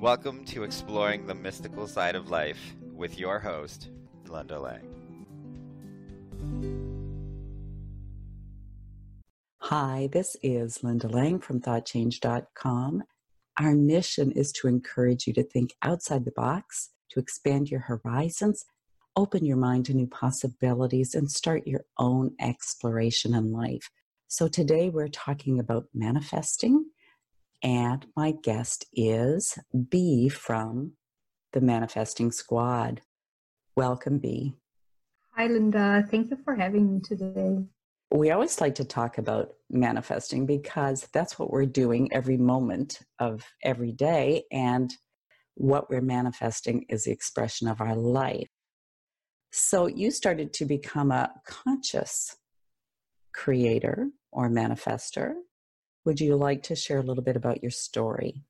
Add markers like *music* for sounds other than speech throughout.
Welcome to Exploring the Mystical Side of Life with your host, Linda Lang. Hi, this is Linda Lang from ThoughtChange.com. Our mission is to encourage you to think outside the box, to expand your horizons, open your mind to new possibilities, and start your own exploration in life. So, today we're talking about manifesting, and my guest is B from the Manifesting Squad. Welcome, B. Hi, Linda. Thank you for having me today. We always like to talk about manifesting because that's what we're doing every moment of every day. And what we're manifesting is the expression of our life. So you started to become a conscious creator or manifester. Would you like to share a little bit about your story?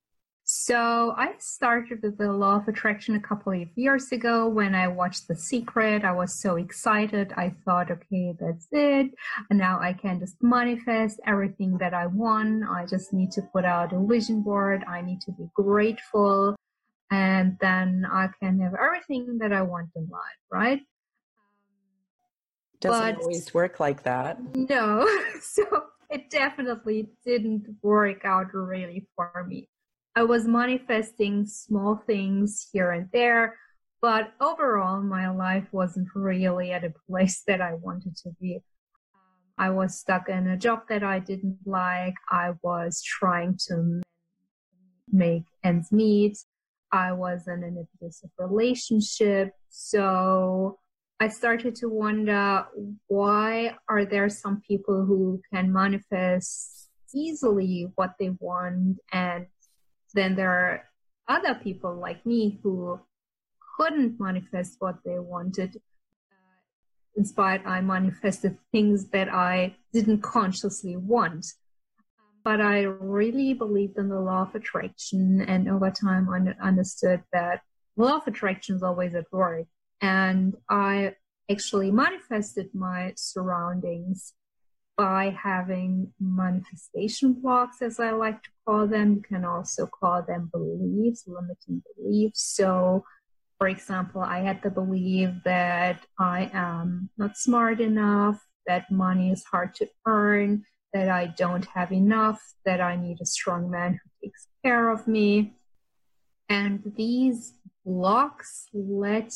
So I started with the law of attraction a couple of years ago when I watched The Secret. I was so excited. I thought, okay, that's it. And now I can just manifest everything that I want. I just need to put out a vision board. I need to be grateful. And then I can have everything that I want in life, right? Doesn't but, always work like that. No. *laughs* So it definitely didn't work out really for me. I was manifesting small things here and there, but overall, my life wasn't really at a place that I wanted to be. Um, I was stuck in a job that I didn't like. I was trying to make ends meet. I was in an abusive relationship. So I started to wonder why are there some people who can manifest easily what they want and then there are other people like me who couldn't manifest what they wanted. Uh, instead, I manifested things that I didn't consciously want. But I really believed in the law of attraction, and over time, I understood that law of attraction is always at work. And I actually manifested my surroundings by having manifestation blocks, as I like to call them. You can also call them beliefs, limiting beliefs. So, for example, I had the belief that I am not smart enough, that money is hard to earn, that I don't have enough, that I need a strong man who takes care of me. And these blocks let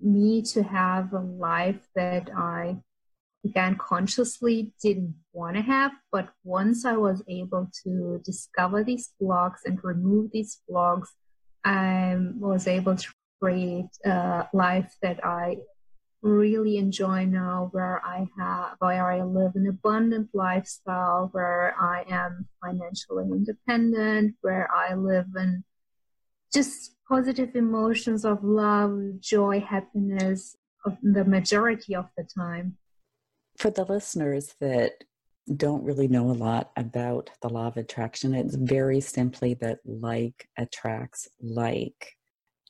me to have a life that I again consciously didn't want to have but once i was able to discover these blocks and remove these blocks i was able to create a life that i really enjoy now where i have where i live an abundant lifestyle where i am financially independent where i live in just positive emotions of love joy happiness of the majority of the time for the listeners that don't really know a lot about the law of attraction, it's very simply that like attracts like,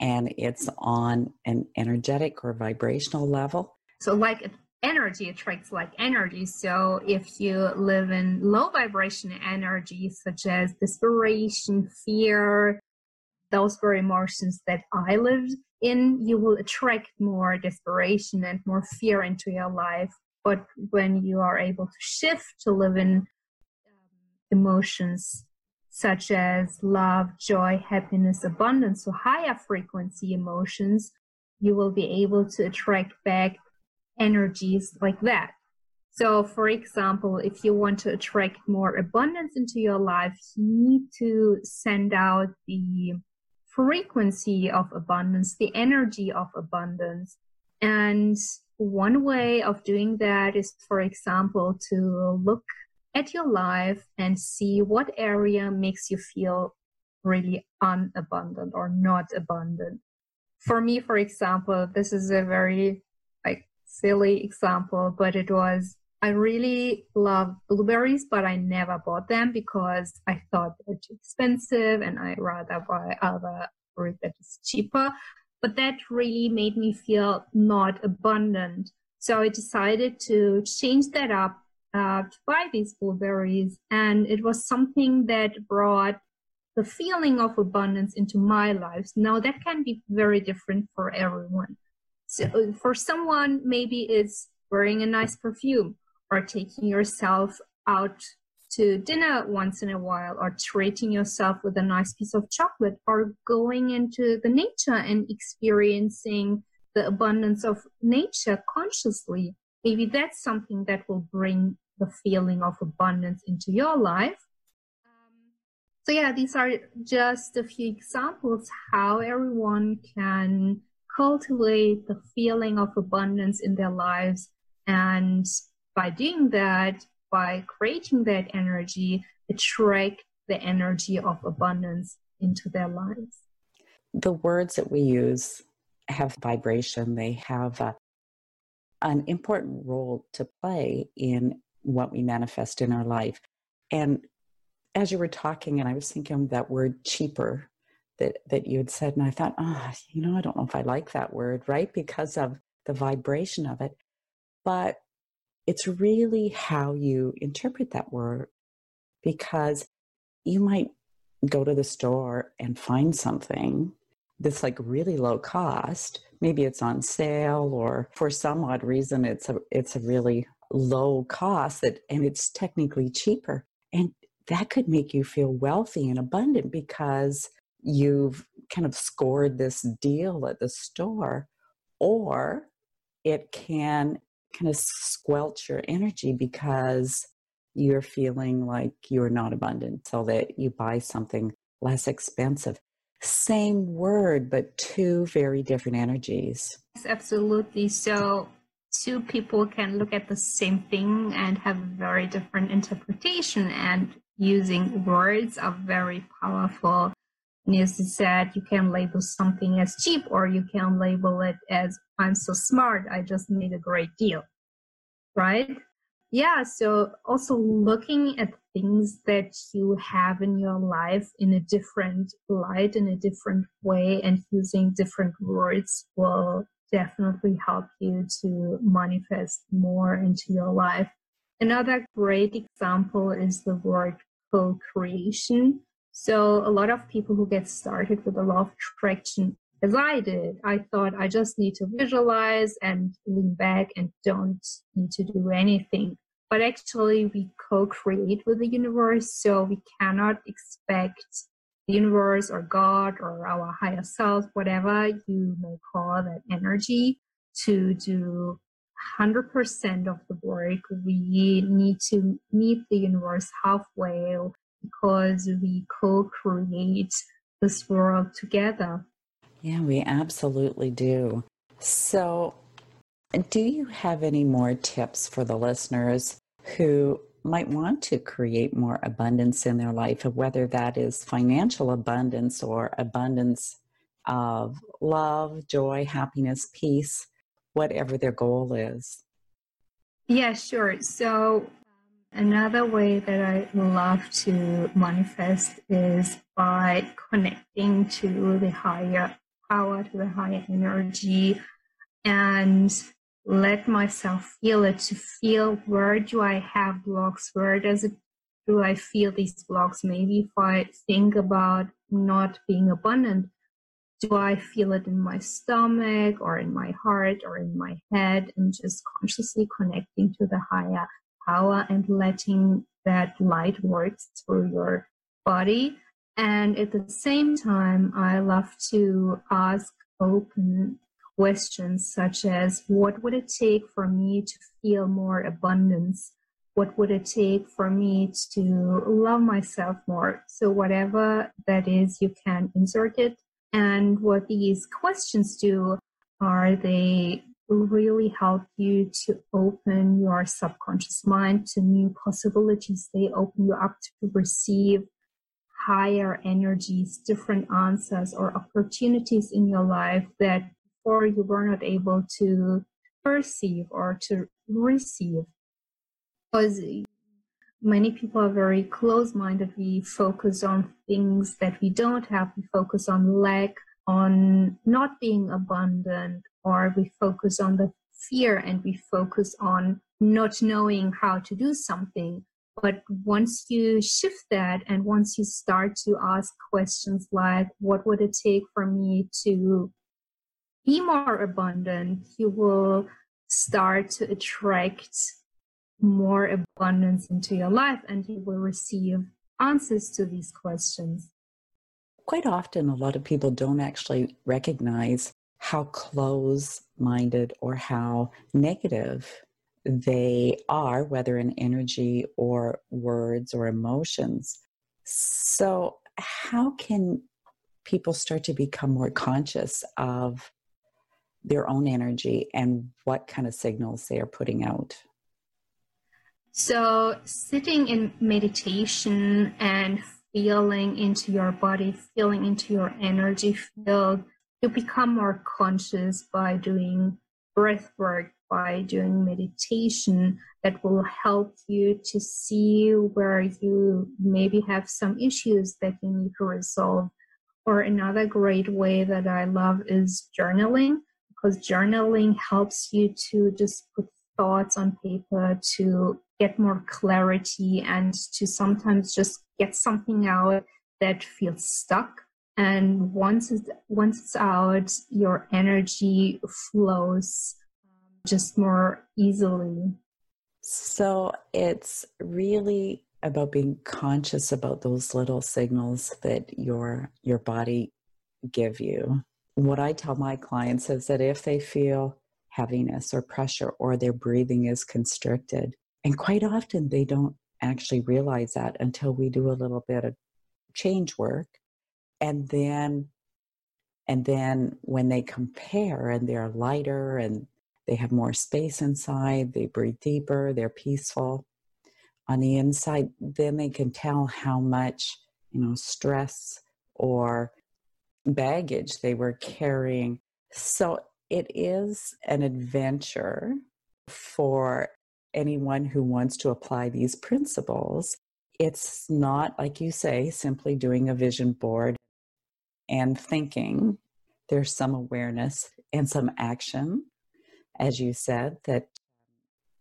and it's on an energetic or vibrational level. So, like energy attracts like energy. So, if you live in low vibration energy, such as desperation, fear, those were emotions that I lived in, you will attract more desperation and more fear into your life but when you are able to shift to live in um, emotions such as love, joy, happiness, abundance, so higher frequency emotions, you will be able to attract back energies like that. So, for example, if you want to attract more abundance into your life, you need to send out the frequency of abundance, the energy of abundance. And one way of doing that is, for example, to look at your life and see what area makes you feel really unabundant or not abundant. For me, for example, this is a very like silly example, but it was I really love blueberries, but I never bought them because I thought they're too expensive and I rather buy other fruit that is cheaper but that really made me feel not abundant. So I decided to change that up uh, to buy these blueberries. And it was something that brought the feeling of abundance into my life. Now that can be very different for everyone. So for someone, maybe it's wearing a nice perfume or taking yourself out to dinner once in a while or treating yourself with a nice piece of chocolate or going into the nature and experiencing the abundance of nature consciously. Maybe that's something that will bring the feeling of abundance into your life. So yeah, these are just a few examples how everyone can cultivate the feeling of abundance in their lives. And by doing that, by creating that energy, attract the energy of abundance into their lives. The words that we use have vibration, they have a, an important role to play in what we manifest in our life. And as you were talking, and I was thinking that word cheaper that, that you had said, and I thought, oh, you know, I don't know if I like that word, right? Because of the vibration of it. But it's really how you interpret that word because you might go to the store and find something that's like really low cost maybe it's on sale or for some odd reason it's a it's a really low cost that and it's technically cheaper and that could make you feel wealthy and abundant because you've kind of scored this deal at the store or it can kind of squelch your energy because you're feeling like you're not abundant so that you buy something less expensive. Same word but two very different energies. Yes, absolutely. So two people can look at the same thing and have a very different interpretation and using words are very powerful you said you can label something as cheap or you can label it as i'm so smart i just made a great deal right yeah so also looking at things that you have in your life in a different light in a different way and using different words will definitely help you to manifest more into your life. Another great example is the word co creation. So, a lot of people who get started with a law of attraction, as I did, I thought I just need to visualize and lean back and don't need to do anything. But actually, we co create with the universe, so we cannot expect the universe or God or our higher self, whatever you may call that energy, to do 100% of the work. We need to meet the universe halfway because we co create this world together. Yeah, we absolutely do. So, do you have any more tips for the listeners who might want to create more abundance in their life, whether that is financial abundance or abundance of love, joy, happiness, peace, whatever their goal is. Yeah, sure. So, another way that I love to manifest is by connecting to the higher power, to the higher energy, and let myself feel it to feel where do I have blocks? Where does it do I feel these blocks? Maybe if I think about not being abundant, do I feel it in my stomach or in my heart or in my head? And just consciously connecting to the higher power and letting that light work through your body. And at the same time, I love to ask open questions such as what would it take for me to feel more abundance? What would it take for me to love myself more? So, whatever that is, you can insert it. And what these questions do are they really help you to open your subconscious mind to new possibilities. They open you up to receive higher energies, different answers, or opportunities in your life that before you were not able to perceive or to receive. Because many people are very close minded. We focus on things that we don't have, we focus on lack, on not being abundant, or we focus on the fear and we focus on not knowing how to do something. But once you shift that and once you start to ask questions like, what would it take for me to be more abundant, you will start to attract more abundance into your life and you will receive answers to these questions. Quite often, a lot of people don't actually recognize how close minded or how negative they are, whether in energy or words or emotions. So, how can people start to become more conscious of their own energy and what kind of signals they are putting out? So, sitting in meditation and feeling into your body, feeling into your energy field, you become more conscious by doing breath work, by doing meditation that will help you to see where you maybe have some issues that you need to resolve. Or another great way that I love is journaling because journaling helps you to just put thoughts on paper to get more clarity and to sometimes just get something out that feels stuck and once it's, once it's out your energy flows um, just more easily so it's really about being conscious about those little signals that your your body give you what i tell my clients is that if they feel heaviness or pressure or their breathing is constricted. And quite often they don't actually realize that until we do a little bit of change work. And then and then when they compare and they're lighter and they have more space inside, they breathe deeper, they're peaceful on the inside, then they can tell how much, you know, stress or baggage they were carrying. So it is an adventure for anyone who wants to apply these principles. It's not, like you say, simply doing a vision board and thinking. There's some awareness and some action, as you said, that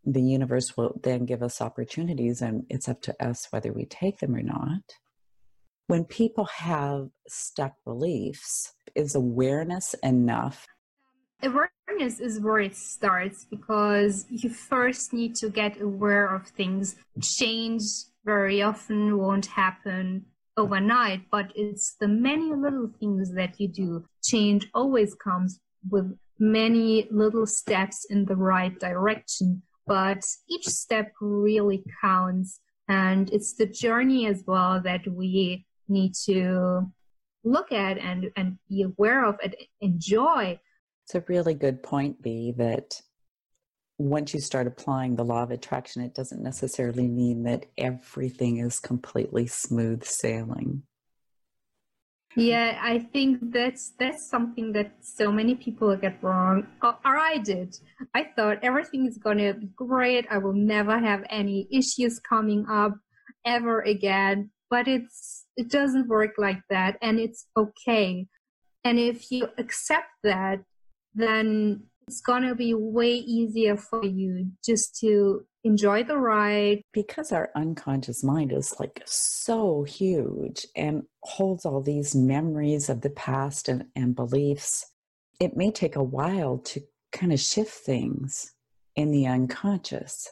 the universe will then give us opportunities, and it's up to us whether we take them or not. When people have stuck beliefs, is awareness enough awareness is where it starts because you first need to get aware of things. Change very often won't happen overnight, but it's the many little things that you do. Change always comes with many little steps in the right direction, but each step really counts. And it's the journey as well that we need to look at and, and be aware of and enjoy it's a really good point, B, that once you start applying the law of attraction, it doesn't necessarily mean that everything is completely smooth sailing. Yeah, I think that's that's something that so many people get wrong. Or, or I did. I thought everything is gonna be great. I will never have any issues coming up ever again. But it's it doesn't work like that, and it's okay. And if you accept that, then it's going to be way easier for you just to enjoy the ride. Because our unconscious mind is like so huge and holds all these memories of the past and, and beliefs, it may take a while to kind of shift things in the unconscious.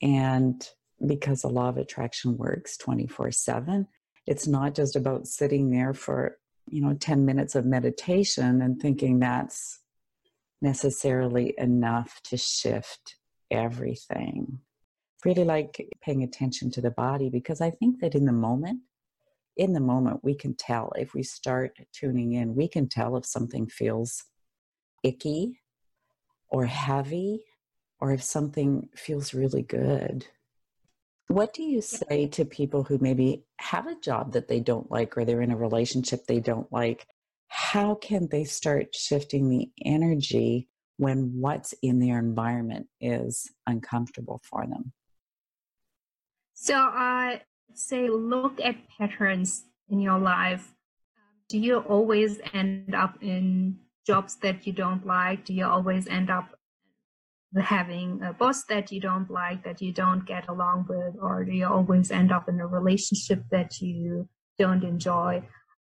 And because the law of attraction works 24 7, it's not just about sitting there for, you know, 10 minutes of meditation and thinking that's necessarily enough to shift everything. Really like paying attention to the body because I think that in the moment, in the moment, we can tell if we start tuning in, we can tell if something feels icky or heavy or if something feels really good. What do you say to people who maybe have a job that they don't like or they're in a relationship they don't like how can they start shifting the energy when what's in their environment is uncomfortable for them? So I uh, say look at patterns in your life. Do you always end up in jobs that you don't like? Do you always end up having a boss that you don't like, that you don't get along with, or do you always end up in a relationship that you don't enjoy.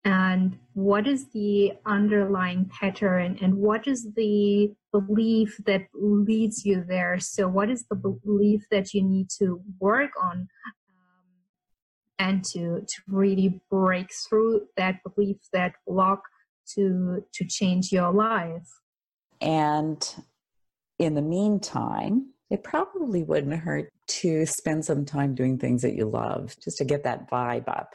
And what is the underlying pattern and what is the belief that leads you there? So, what is the belief that you need to work on um, and to, to really break through that belief, that block to, to change your life? And in the meantime, it probably wouldn't hurt to spend some time doing things that you love just to get that vibe up.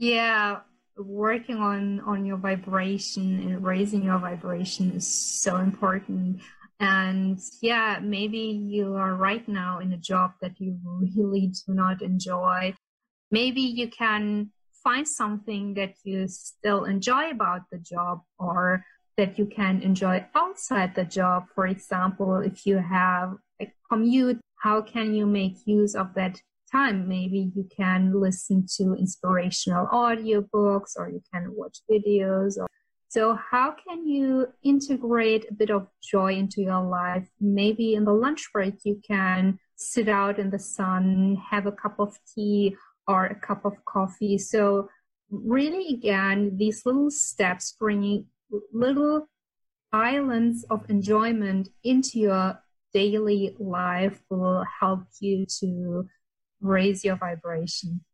Yeah, working on on your vibration and raising your vibration is so important. And yeah, maybe you are right now in a job that you really do not enjoy. Maybe you can find something that you still enjoy about the job or that you can enjoy outside the job. For example, if you have a commute, how can you make use of that time? Maybe you can listen to inspirational audiobooks or you can watch videos. Or, so how can you integrate a bit of joy into your life? Maybe in the lunch break, you can sit out in the sun, have a cup of tea or a cup of coffee. So really again, these little steps bringing little islands of enjoyment into your daily life will help you to raise your vibration.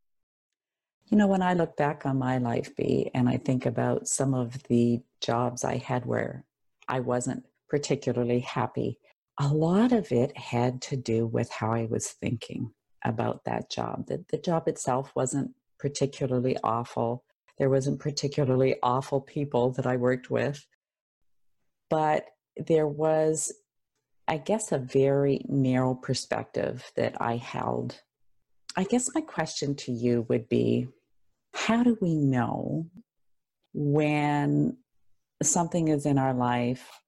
You know, when I look back on my life, B, and I think about some of the jobs I had where I wasn't particularly happy, a lot of it had to do with how I was thinking about that job. That the job itself wasn't particularly awful. There wasn't particularly awful people that I worked with, but there was, I guess, a very narrow perspective that I held. I guess my question to you would be how do we know when something is in our life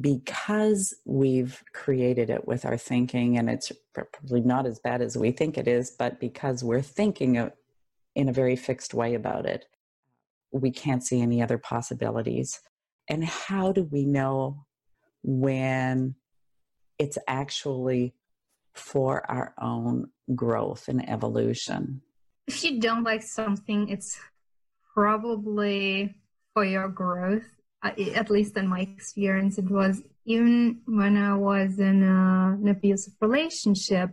because we've created it with our thinking and it's probably not as bad as we think it is but because we're thinking in a very fixed way about it we can't see any other possibilities. And how do we know when it's actually for our own growth and evolution? If you don't like something, it's probably for your growth. Uh, at least in my experience, it was even when I was in a, an abusive relationship,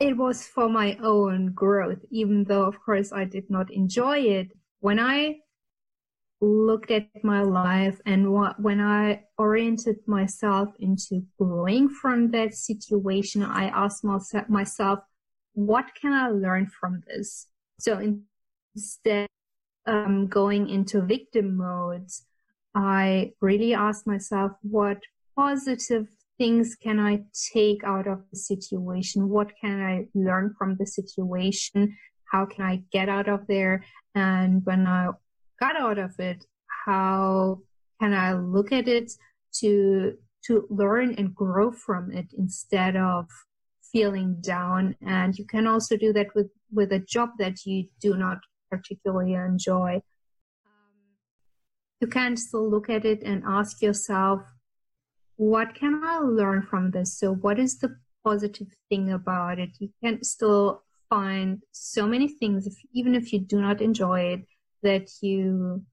it was for my own growth, even though, of course, I did not enjoy it. When I looked at my life and what, when I oriented myself into growing from that situation, I asked myself, what can I learn from this? So instead um, going into victim modes, I really asked myself, what positive things can I take out of the situation? What can I learn from the situation? How can I get out of there? And when I got out of it how can i look at it to to learn and grow from it instead of feeling down? And you can also do that with with a job that you do not particularly enjoy. You can still look at it and ask yourself what can i learn from this? So what is the positive thing about it? You can still find so many things if, even if you do not enjoy it that you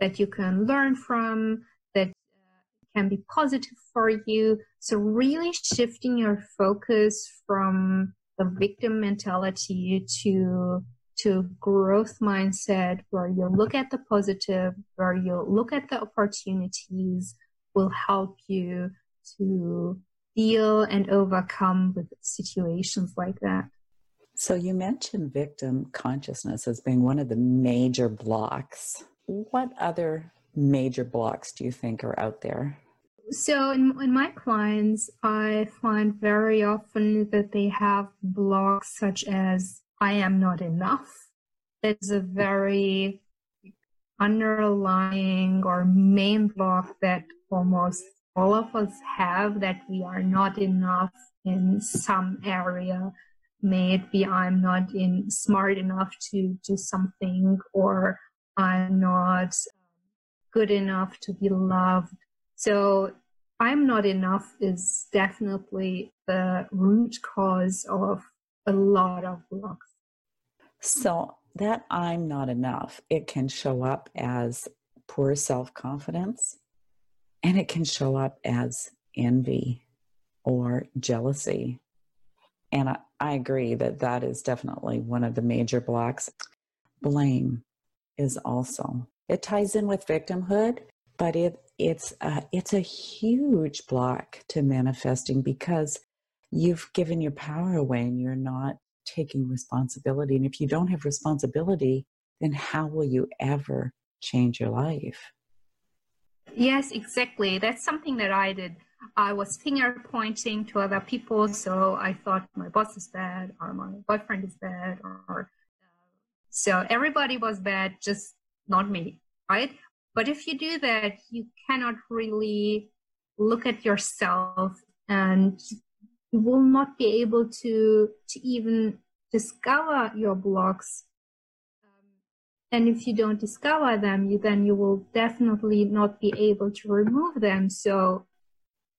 that you can learn from that uh, can be positive for you. So really shifting your focus from the victim mentality to to growth mindset where you look at the positive where you look at the opportunities will help you to deal and overcome with situations like that so you mentioned victim consciousness as being one of the major blocks. What other major blocks do you think are out there? So in, in my clients, I find very often that they have blocks such as I am not enough. It's a very underlying or main block that almost all of us have that we are not enough in some area maybe I'm not in smart enough to do something or I'm not um, good enough to be loved. So I'm not enough is definitely the root cause of a lot of blocks. So that I'm not enough, it can show up as poor self confidence and it can show up as envy or jealousy. And I, I, agree that that is definitely one of the major blocks. Blame is also, it ties in with victimhood, but it, it's, a, it's a huge block to manifesting because you've given your power away and you're not taking responsibility. And if you don't have responsibility, then how will you ever change your life? Yes, exactly. That's something that I did. I was finger pointing to other people, so I thought my boss is bad, or my boyfriend is bad, or so everybody was bad, just not me, right? But if you do that, you cannot really look at yourself and you will not be able to to even discover your blocks and if you don't discover them you then you will definitely not be able to remove them so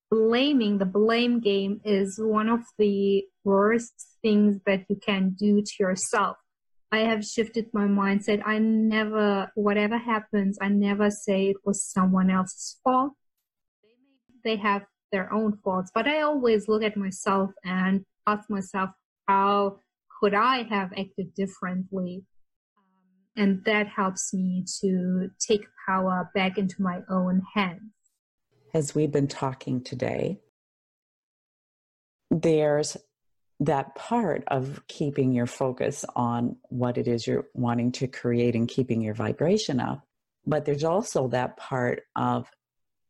blaming the blame game is one of the worst things that you can do to yourself i have shifted my mindset i never whatever happens i never say it was someone else's fault they have their own faults. But I always look at myself and ask myself, how could I have acted differently? And that helps me to take power back into my own hands. As we've been talking today, there's that part of keeping your focus on what it is you're wanting to create and keeping your vibration up. But there's also that part of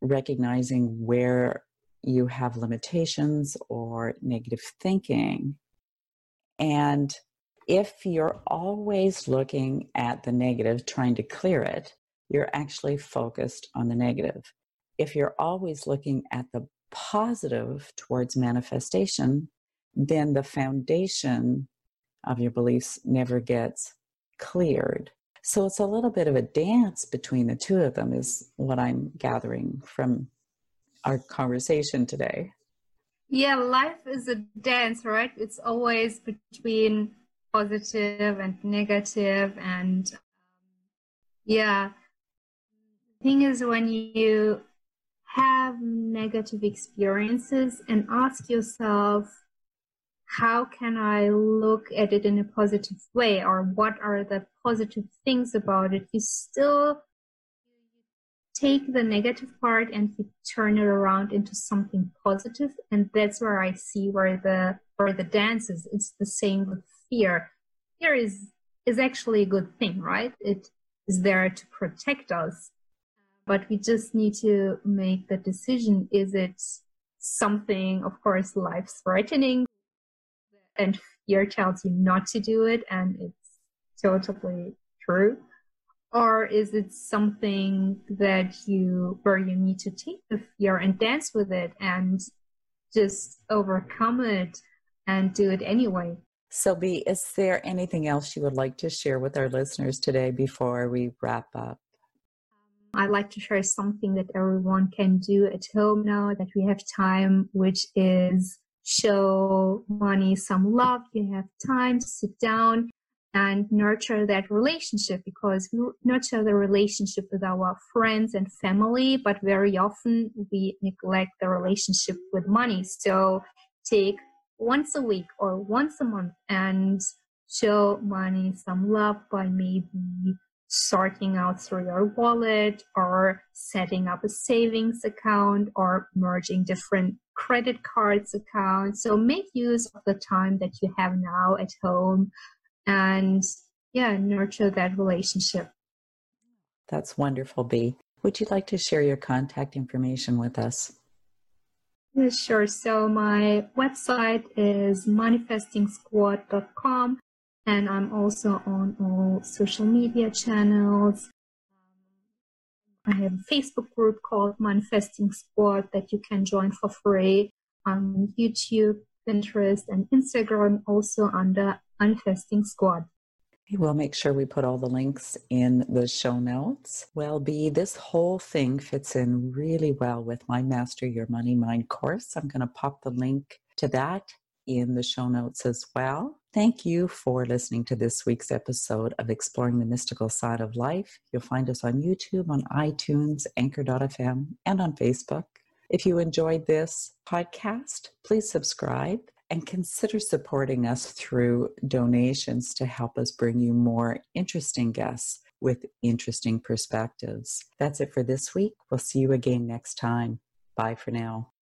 recognizing where you have limitations or negative thinking. And if you're always looking at the negative, trying to clear it, you're actually focused on the negative. If you're always looking at the positive towards manifestation, then the foundation of your beliefs never gets cleared. So it's a little bit of a dance between the two of them, is what I'm gathering from our conversation today. Yeah, life is a dance, right? It's always between positive and negative, and um, yeah. The thing is, when you have negative experiences and ask yourself, how can I look at it in a positive way, or what are the positive things about it? You still take the negative part and you turn it around into something positive and that's where i see where the where the dance is it's the same with fear fear is is actually a good thing right? It is there to protect us. But we just need to make the decision is it something of course life threatening? And fear tells you not to do it and it's totally true. Or is it something that you where you need to take the fear and dance with it and just overcome it and do it anyway Sylvie, is there anything else you would like to share with our listeners today before we wrap up? Um, I'd like to share something that everyone can do at home now that we have time, which is show money some love. You have time to sit down and nurture that relationship because we nurture the relationship with our friends and family, but very often we neglect the relationship with money. So take once a week or once a month and show money some love by maybe sorting out through your wallet or setting up a savings account or merging different credit cards accounts. So make use of the time that you have now at home and yeah, nurture that relationship. That's wonderful, B. Would you like to share your contact information with us? Sure. So my website is manifestingsquad.com and I'm also on all social media channels. I have a Facebook group called Manifesting Squad that you can join for free on YouTube, Pinterest, and Instagram, also under Manifesting Squad. We'll make sure we put all the links in the show notes. Well, B, this whole thing fits in really well with my Master Your Money Mind course. I'm going to pop the link to that in the show notes as well. Thank you for listening to this week's episode of Exploring the Mystical Side of Life. You'll find us on YouTube, on iTunes, Anchor.fm, and on Facebook. If you enjoyed this podcast, please subscribe and consider supporting us through donations to help us bring you more interesting guests with interesting perspectives. That's it for this week. We'll see you again next time. Bye for now.